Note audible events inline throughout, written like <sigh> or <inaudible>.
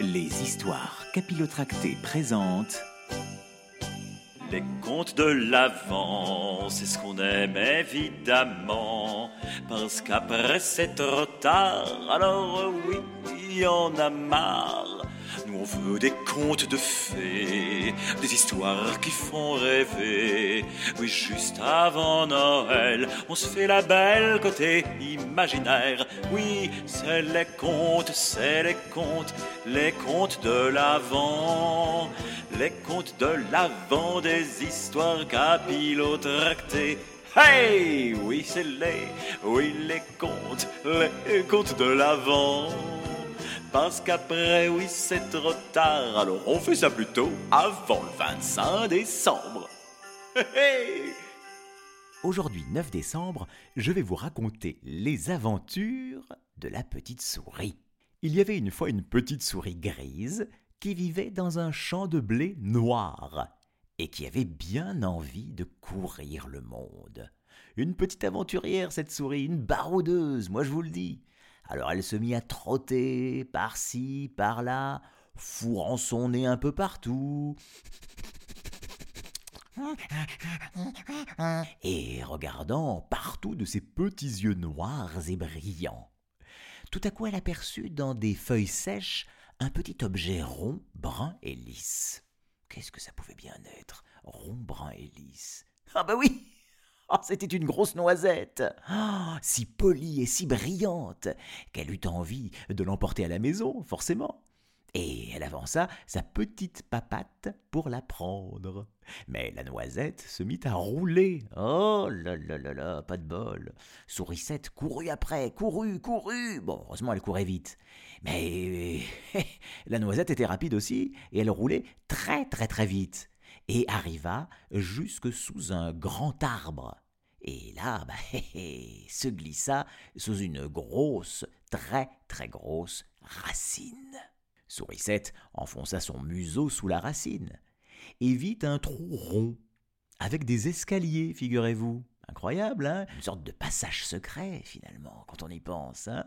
Les histoires capillotractées présentent Les contes de l'avant, c'est ce qu'on aime évidemment. Parce qu'après c'est trop tard, alors oui, il en a marre. Nous on veut des contes de fées, des histoires qui font rêver. Oui, juste avant Noël, on se fait la belle côté imaginaire. Oui, c'est les contes, c'est les contes, les contes de l'avant. Les contes de l'avant, des histoires capillotractées. Hey, oui, c'est les, oui, les contes, les contes de l'avant. Parce qu'après, oui, c'est trop tard. Alors on fait ça plutôt avant le 25 décembre. Aujourd'hui 9 décembre, je vais vous raconter les aventures de la petite souris. Il y avait une fois une petite souris grise qui vivait dans un champ de blé noir et qui avait bien envie de courir le monde. Une petite aventurière, cette souris, une baroudeuse, moi je vous le dis. Alors elle se mit à trotter par-ci, par-là, fourrant son nez un peu partout. Et regardant partout de ses petits yeux noirs et brillants. Tout à coup elle aperçut dans des feuilles sèches un petit objet rond, brun et lisse. Qu'est-ce que ça pouvait bien être Rond, brun et lisse? Ah bah oui <laughs> c'était une grosse noisette, oh, si polie et si brillante, qu'elle eut envie de l'emporter à la maison, forcément. Et elle avança sa petite papate pour la prendre. Mais la noisette se mit à rouler. Oh là là là là, pas de bol. Sourisette courut après, courut, courut. Bon, heureusement, elle courait vite. Mais <laughs> la noisette était rapide aussi, et elle roulait très très très vite et arriva jusque sous un grand arbre. Et là, <laughs> bah, se glissa sous une grosse, très très grosse racine. Sourisette enfonça son museau sous la racine et vit un trou rond avec des escaliers, figurez-vous. Incroyable, hein? Une sorte de passage secret, finalement, quand on y pense, hein?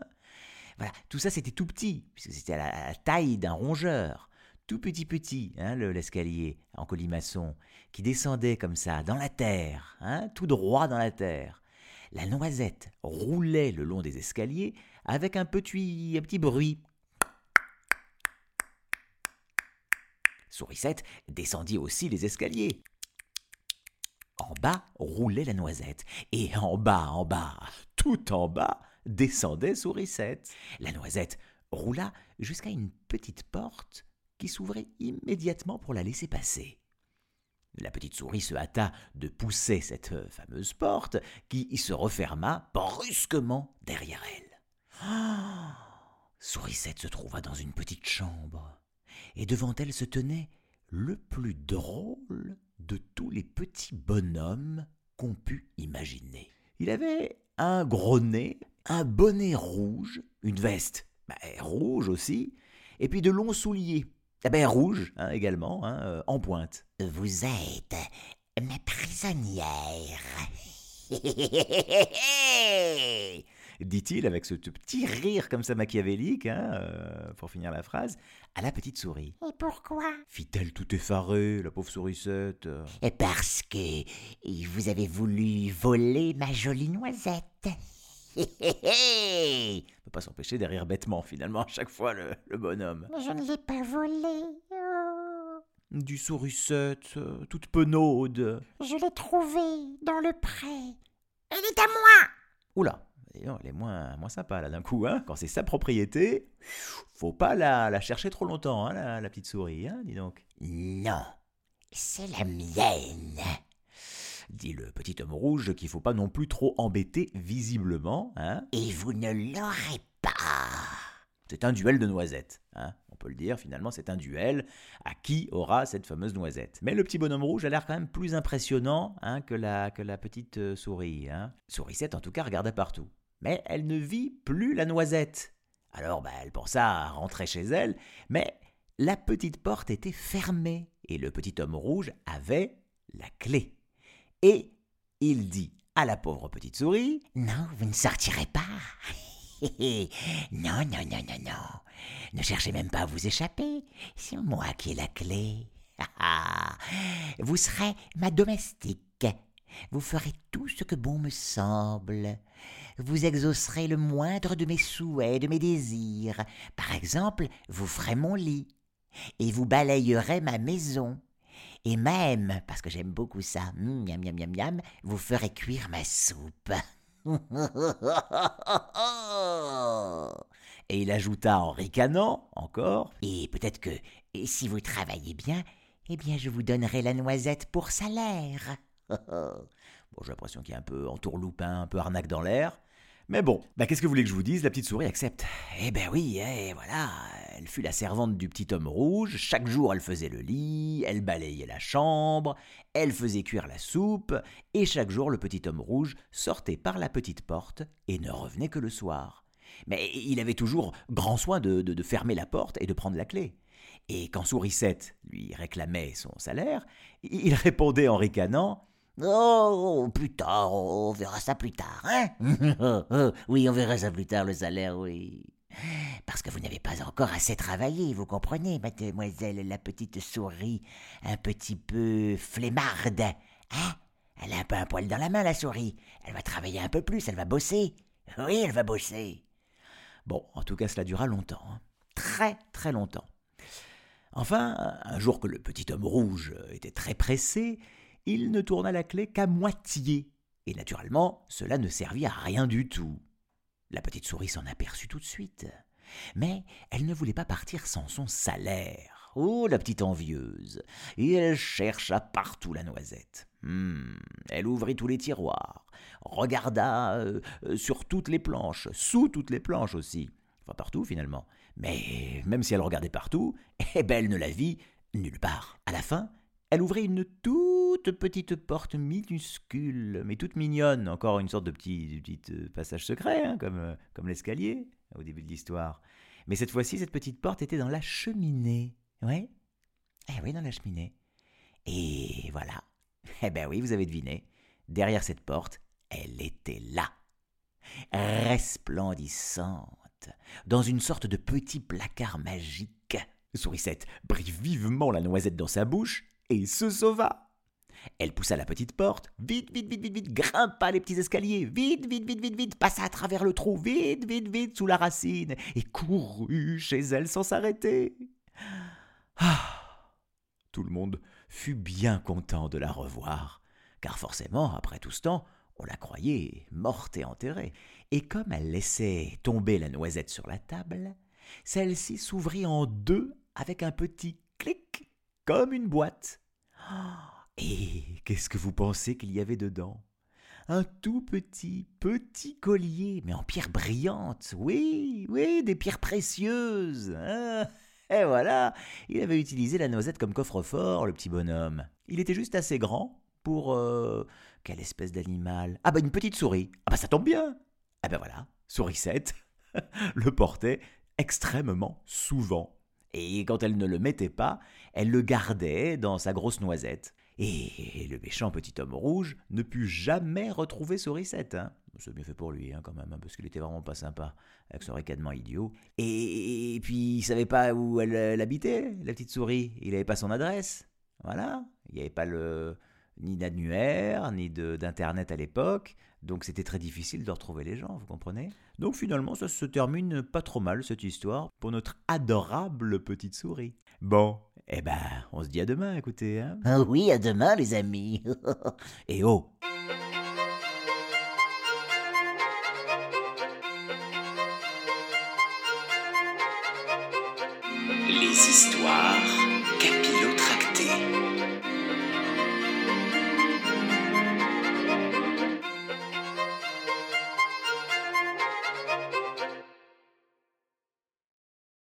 Voilà, tout ça c'était tout petit, puisque c'était à la taille d'un rongeur tout petit petit, hein, l'escalier en colimaçon, qui descendait comme ça, dans la terre, hein, tout droit dans la terre. La noisette roulait le long des escaliers avec un petit, un petit bruit. Sourisette descendit aussi les escaliers. En bas roulait la noisette, et en bas, en bas, tout en bas, descendait Sourisette. La noisette roula jusqu'à une petite porte qui s'ouvrait immédiatement pour la laisser passer. La petite souris se hâta de pousser cette fameuse porte qui se referma brusquement derrière elle. Oh Sourisette se trouva dans une petite chambre, et devant elle se tenait le plus drôle de tous les petits bonhommes qu'on pût imaginer. Il avait un gros nez, un bonnet rouge, une veste bah, rouge aussi, et puis de longs souliers eh ben, rouge hein, également, hein, euh, en pointe. Vous êtes ma prisonnière. <laughs> dit-il avec ce petit rire comme ça machiavélique, hein, euh, pour finir la phrase, à la petite souris. Et pourquoi? Fit-elle tout effarée, la pauvre sourisette. Parce que vous avez voulu voler ma jolie noisette. Ne peut pas s'empêcher de rire bêtement finalement à chaque fois le, bonhomme. Mais je ne l'ai pas volé. Oh. Du sourisette, euh, toute penaude. Je l'ai trouvée dans le pré. Elle est à moi Oula, elle est moins, moins sympa là d'un coup, hein. Quand c'est sa propriété, faut pas la, la chercher trop longtemps, hein, la, la petite souris, hein, dis donc. Non, c'est la mienne dit le petit homme rouge qu'il faut pas non plus trop embêter visiblement. Hein Et vous ne l'aurez pas. C'est un duel de noisettes. Hein on peut le dire, finalement, c'est un duel à qui aura cette fameuse noisette. Mais le petit bonhomme rouge a l'air quand même plus impressionnant hein, que, la, que la petite euh, souris. Hein. Sourisette, en tout cas, regardait partout. Mais elle ne vit plus la noisette. Alors, bah, elle pensa à rentrer chez elle, mais la petite porte était fermée et le petit homme rouge avait la clé. Et il dit à la pauvre petite souris Non, vous ne sortirez pas. <laughs> non, non, non, non, non. Ne cherchez même pas à vous échapper. C'est moi qui ai la clé. <laughs> vous serez ma domestique. Vous ferez tout ce que bon me semble. Vous exaucerez le moindre de mes souhaits, de mes désirs. Par exemple, vous ferez mon lit. Et vous balayerez ma maison. Et même, parce que j'aime beaucoup ça, hum, miam, miam, miam, miam, vous ferez cuire ma soupe. <laughs> Et il ajouta en ricanant encore. Et peut-être que, si vous travaillez bien, eh bien je vous donnerai la noisette pour salaire. <laughs> bon, j'ai l'impression qu'il y a un peu entourloupin, un peu arnaque dans l'air. Mais bon, bah qu'est-ce que vous voulez que je vous dise? La petite souris accepte. Eh ben oui, eh, voilà, elle fut la servante du petit homme rouge, chaque jour elle faisait le lit, elle balayait la chambre, elle faisait cuire la soupe, et chaque jour le petit homme rouge sortait par la petite porte et ne revenait que le soir. Mais il avait toujours grand soin de, fermer la porte et de prendre la clé. Et quand Sourisette lui réclamait son salaire, il répondait en ricanant Oh, plus tard, on verra ça plus tard, hein? <laughs> Oui, on verra ça plus tard, le salaire, oui. Parce que vous n'avez pas encore assez travaillé, vous comprenez, mademoiselle la petite souris, un petit peu flemmarde, hein? Elle a un peu un poil dans la main, la souris. Elle va travailler un peu plus, elle va bosser. Oui, elle va bosser. Bon, en tout cas, cela dura longtemps. Hein. Très, très longtemps. Enfin, un jour que le petit homme rouge était très pressé, il ne tourna la clé qu'à moitié, et naturellement cela ne servit à rien du tout. La petite souris s'en aperçut tout de suite. Mais elle ne voulait pas partir sans son salaire. Oh, la petite envieuse. Et elle chercha partout la noisette. Hmm, elle ouvrit tous les tiroirs, regarda euh, euh, sur toutes les planches, sous toutes les planches aussi. Enfin, partout finalement. Mais même si elle regardait partout, eh ben, elle ne la vit nulle part. À la fin, elle ouvrit une toute petite porte minuscule, mais toute mignonne, encore une sorte de petit, euh, passage secret, hein, comme, euh, comme l'escalier au début de l'histoire. Mais cette fois-ci, cette petite porte était dans la cheminée. Ouais Eh oui, dans la cheminée. Et voilà. <laughs> Eh ben oui, vous avez deviné. Derrière cette porte, elle était là. Resplendissante, dans une sorte de petit placard magique. Sourisette prit vivement la noisette dans sa bouche et se sauva. Elle poussa la petite porte, vite, vite, vite, vite, vite, grimpa les petits escaliers, vite, vite, vite, vite, vite, passa à travers le trou, vite, vite, vite, sous la racine, et courut chez elle sans s'arrêter. Ah Tout le monde fut bien content de la revoir, car forcément, après tout ce temps, on la croyait morte et enterrée. Et comme elle laissait tomber la noisette sur la table, celle-ci s'ouvrit en deux avec un petit comme une boîte. <gasps> Et qu'est-ce que vous pensez qu'il y avait dedans? Un tout petit, petit collier, mais en pierre brillante. Oui, oui, des pierres précieuses. Hein. <laughs> et voilà, il avait utilisé la noisette comme coffre-fort, le petit bonhomme. Il était juste assez grand pour... Euh, quelle espèce d'animal? Ah bah une petite souris. Ah bah ça tombe bien. Ah bah voilà, sourisette <laughs> le portait extrêmement souvent et quand elle ne le mettait pas, elle le gardait dans sa grosse noisette. Et le méchant petit homme rouge ne put jamais retrouver Sourisette. Hein. C'est bien fait pour lui, hein, quand même, hein, parce qu'il était vraiment pas sympa avec son ricanement idiot. Et, puis, il savait pas où elle, habitait, la petite souris. Il n'avait pas son adresse. Voilà. Il n'y avait pas le, ni d'annuaire, ni d'internet à l'époque. Donc c'était très difficile de retrouver les gens, vous comprenez? Donc finalement, ça se termine pas trop mal cette histoire pour notre adorable petite souris. Bon, eh ben, on se dit à demain, écoutez. Hein ah oui, à demain, les amis. <laughs> Et oh Les histoires capillotractées.